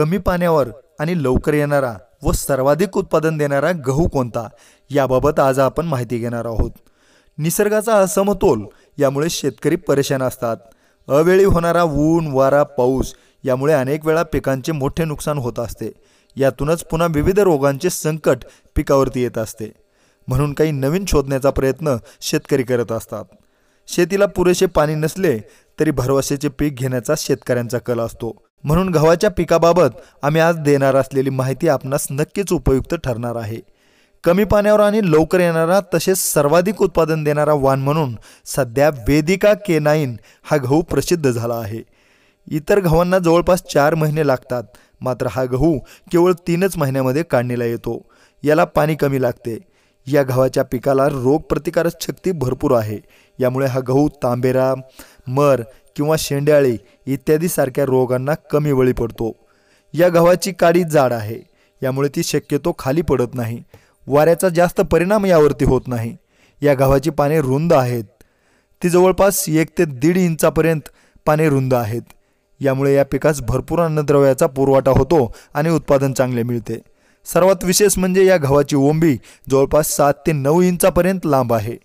कमी पाण्यावर आणि लवकर येणारा व सर्वाधिक उत्पादन देणारा गहू कोणता? याबाबत आज आपण माहिती घेणार आहोत. निसर्गाचा असमतोल यामुळे शेतकरी परेशान असतात. अवेळी होणारा ऊन वारा पाऊस यामुळे अनेक वेळा पिकांचे मोठे नुकसान होत असते. यातूनच पुन्हा विविध रोगांचे संकट पिकावरती येत असते. म्हणून काही नवीन शोधण्याचा प्रयत्न शेतकरी करत असतात. शेतीला पुरेसे पाणी नसले तरी भरवशाचे पीक घेण्याचा शेतकऱ्यांचा कल असतो. म्हणून गव्हाच्या पिकाबाबत आम्ही आज देणार असलेली माहिती आपणास नक्कीच उपयुक्त ठरणार आहे. कमी पाण्यावर आणि लवकर येणारा तसेच सर्वाधिक उत्पादन देणारा वाण म्हणून सध्या वेदिका के नाईन हा गहू प्रसिद्ध झाला आहे. इतर गव्हांना जवळपास चार महिने लागतात मात्र हा गहू केवळ तीनच महिन्यामध्ये काढणीला येतो. याला पाणी कमी लागते. या गव्हाच्या पिकाला रोगप्रतिकारक शक्ती भरपूर आहे. यामुळे हा गहू तांबेरा मर किंवा शेंड्याळी इत्यादी सारख्या रोगांना कमी बळी पडतो. या गव्हाची काडी जाड आहे. यामुळे ती शक्यतो खाली पडत नाही. वाऱ्याचा जास्त परिणाम यावरती होत नाही. या गव्हाची पाने रुंद आहेत. ती जवळपास एक ते दीड इंचापर्यंत पाने रुंद आहेत. यामुळे या पिकास भरपूर अन्नद्रव्याचा पुरवठा होतो आणि उत्पादन चांगले मिळते. सर्वात विशेष म्हणजे या गव्हाची ओंबी जवळपास सात ते नऊ इंचापर्यंत लांब आहे.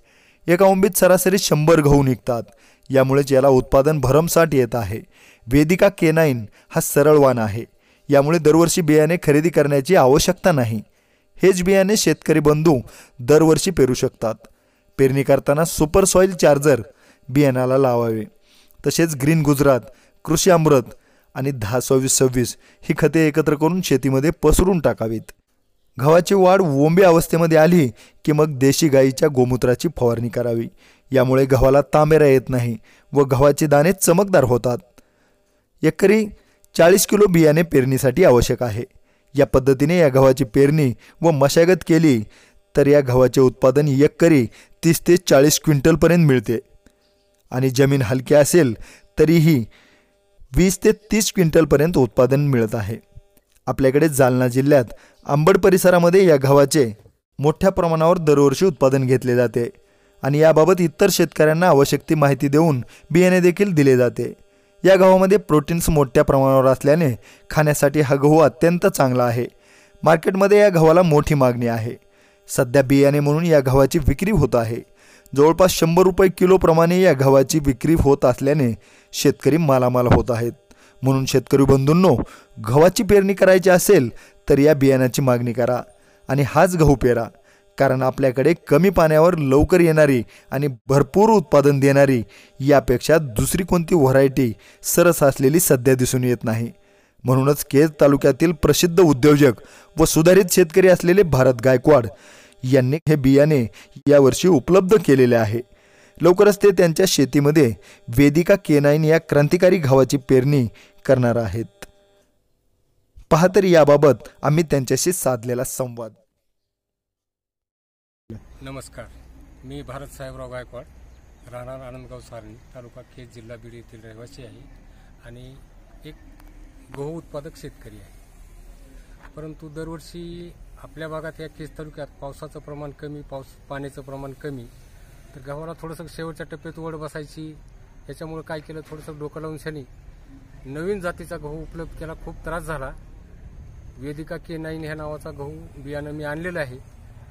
एका ओंबीत सरासरी शंभर गहू निघतात. यामुळेच याला उत्पादन भरमसाठ येत आहे. वेदिका केनाईन हा सरळ वाण आहे. यामुळे दरवर्षी बियाणे खरेदी करण्याची आवश्यकता नाही. हेच बियाणे शेतकरी बंधू दरवर्षी पेरू शकतात. पेरणी करताना सुपर सॉईल चार्जर बियाणाला लावावे. तसेच ग्रीन गुजरात कृषी अमृत आणि दहा सव्वीस सव्वीस ही खते एकत्र करून शेतीमध्ये पसरून टाकावीत. गव्हाची वाढ वोंबी अवस्थेमध्ये आली की मग देशी गाईच्या गोमूत्राची फवारणी करावी. यामुळे गव्हाला तांबेरा येत नाही व गव्हाचे दाणे चमकदार होतात. एकरी चाळीस किलो बियाणे पेरणीसाठी आवश्यक आहे. या पद्धतीने या गव्हाची पेरणी व मशागत केली तर या गव्हाचे उत्पादन एकरी तीस ते चाळीस क्विंटलपर्यंत मिळते. आणि जमीन हलकी असेल तरीही वीस ते तीस क्विंटलपर्यंत उत्पादन मिळत आहे. आपल्याकडे जालना जिल्ह्यात आंबड परिसरामध्ये या गव्हाचे मोठ्या प्रमाणावर दरवर्षी उत्पादन घेतले जाते. आणि याबाबत इतर शेतकऱ्यांना आवश्यक ती माहिती देऊन बियाणे देखील दिले जाते. या गव्हामध्ये प्रोटीन्स मोठ्या प्रमाणावर असल्याने खाण्यासाठी हा गहू अत्यंत चांगला आहे. मार्केटमध्ये या गव्हाला मोठी मागणी आहे. सध्या बियाणे म्हणून या गव्हाची विक्री होत आहे. जवळपास शंभर रुपये किलोप्रमाणे या गव्हाची विक्री होत असल्याने शेतकरी मालामाल होत आहेत. म्हणून शेतकरी बंधूंनो गव्हाची पेरणी करायची असेल तर या बियाण्याची मागणी करा आणि हाच गहू पेरा. कारण आपल्याकडे कमी पाण्यावर लवकर येणारी आणि भरपूर उत्पादन देणारी यापेक्षा दुसरी कोणती व्हरायटी सरस असलेली सध्या दिसून येत नाही. म्हणूनच केज तालुक्यातील प्रसिद्ध उद्योजक व सुधारित शेतकरी असलेले भारत गायकवाड यांनी हे बियाणे यावर्षी उपलब्ध केलेले आहे. लवकरच ते त्यांच्या शेतीमध्ये वेदिका केनाईन या क्रांतिकारी घावाची पेरणी करणार आहेत. पहा तरी याबाबत आम्ही त्यांच्याशी साधलेला संवाद. नमस्कार. मी भारत साहेबराव गायकवाड राहणार आनंदगाव सारणी तालुका खेड जिल्हा बीड येथील रहिवासी आहे आणि एक गहू उत्पादक शेतकरी आहे. परंतु दरवर्षी आपल्या भागात या केस तालुक्यात पावसाचं प्रमाण कमी पाऊस पाण्याचं प्रमाण कमी तर गव्हाला थोडंसं शेवटच्या टप्प्यात वड बसायची याच्यामुळं काय केलं थोडंसं डोकं लावून शनी नवीन जातीचा गहू उपलब्ध केला खूप त्रास झाला. वेदिका के नाईन ह्या नावाचा गहू बियाणं मी आणलेलं आहे.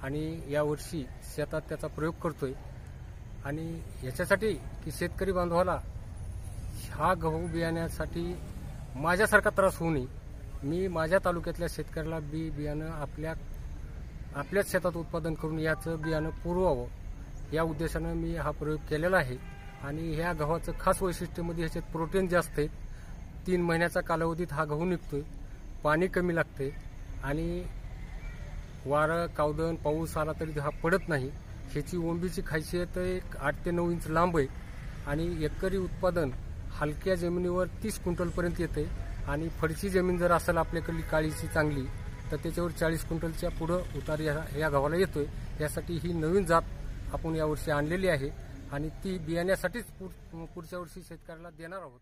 आणि यावर्षी शेतात त्याचा प्रयोग करतोय. आणि याच्यासाठी की शेतकरी बांधवाला हा गहू बियाण्यासाठी माझ्यासारखा त्रास होऊ नये. मी माझ्या तालुक्यातल्या शेतकऱ्याला बी बियाणं आपल्या आपल्याच शेतात उत्पादन करून याचं बियाणं पुरवावं. या उद्देशानं मी हा प्रयोग केलेला आहे. आणि ह्या गव्हाचं खास वैशिष्ट्यमध्ये ह्याच्यात प्रोटीन जास्त आहे. तीन महिन्याचा कालावधीत हा गहू निघतोय. पाणी कमी लागते आणि वारं कावदन पाऊस आला तरी हा पडत नाही. ह्याची ओंबीची खासियत एक आठ ते नऊ इंच लांब आहे. आणि एकरी उत्पादन हलक्या जमिनीवर तीस क्विंटलपर्यंत येते. आणि फडची जमीन जर असेल आपल्याकडली काळीची चांगली तर त्याच्यावर चाळीस क्विंटलच्या पुढं उतार या या गावाला येतोय. यासाठी ही नवीन जात आपण यावर्षी आणलेली आहे. आणि ती बियाण्यासाठीच पुढच्या वर्षी शेतकऱ्याला देणार आहोत.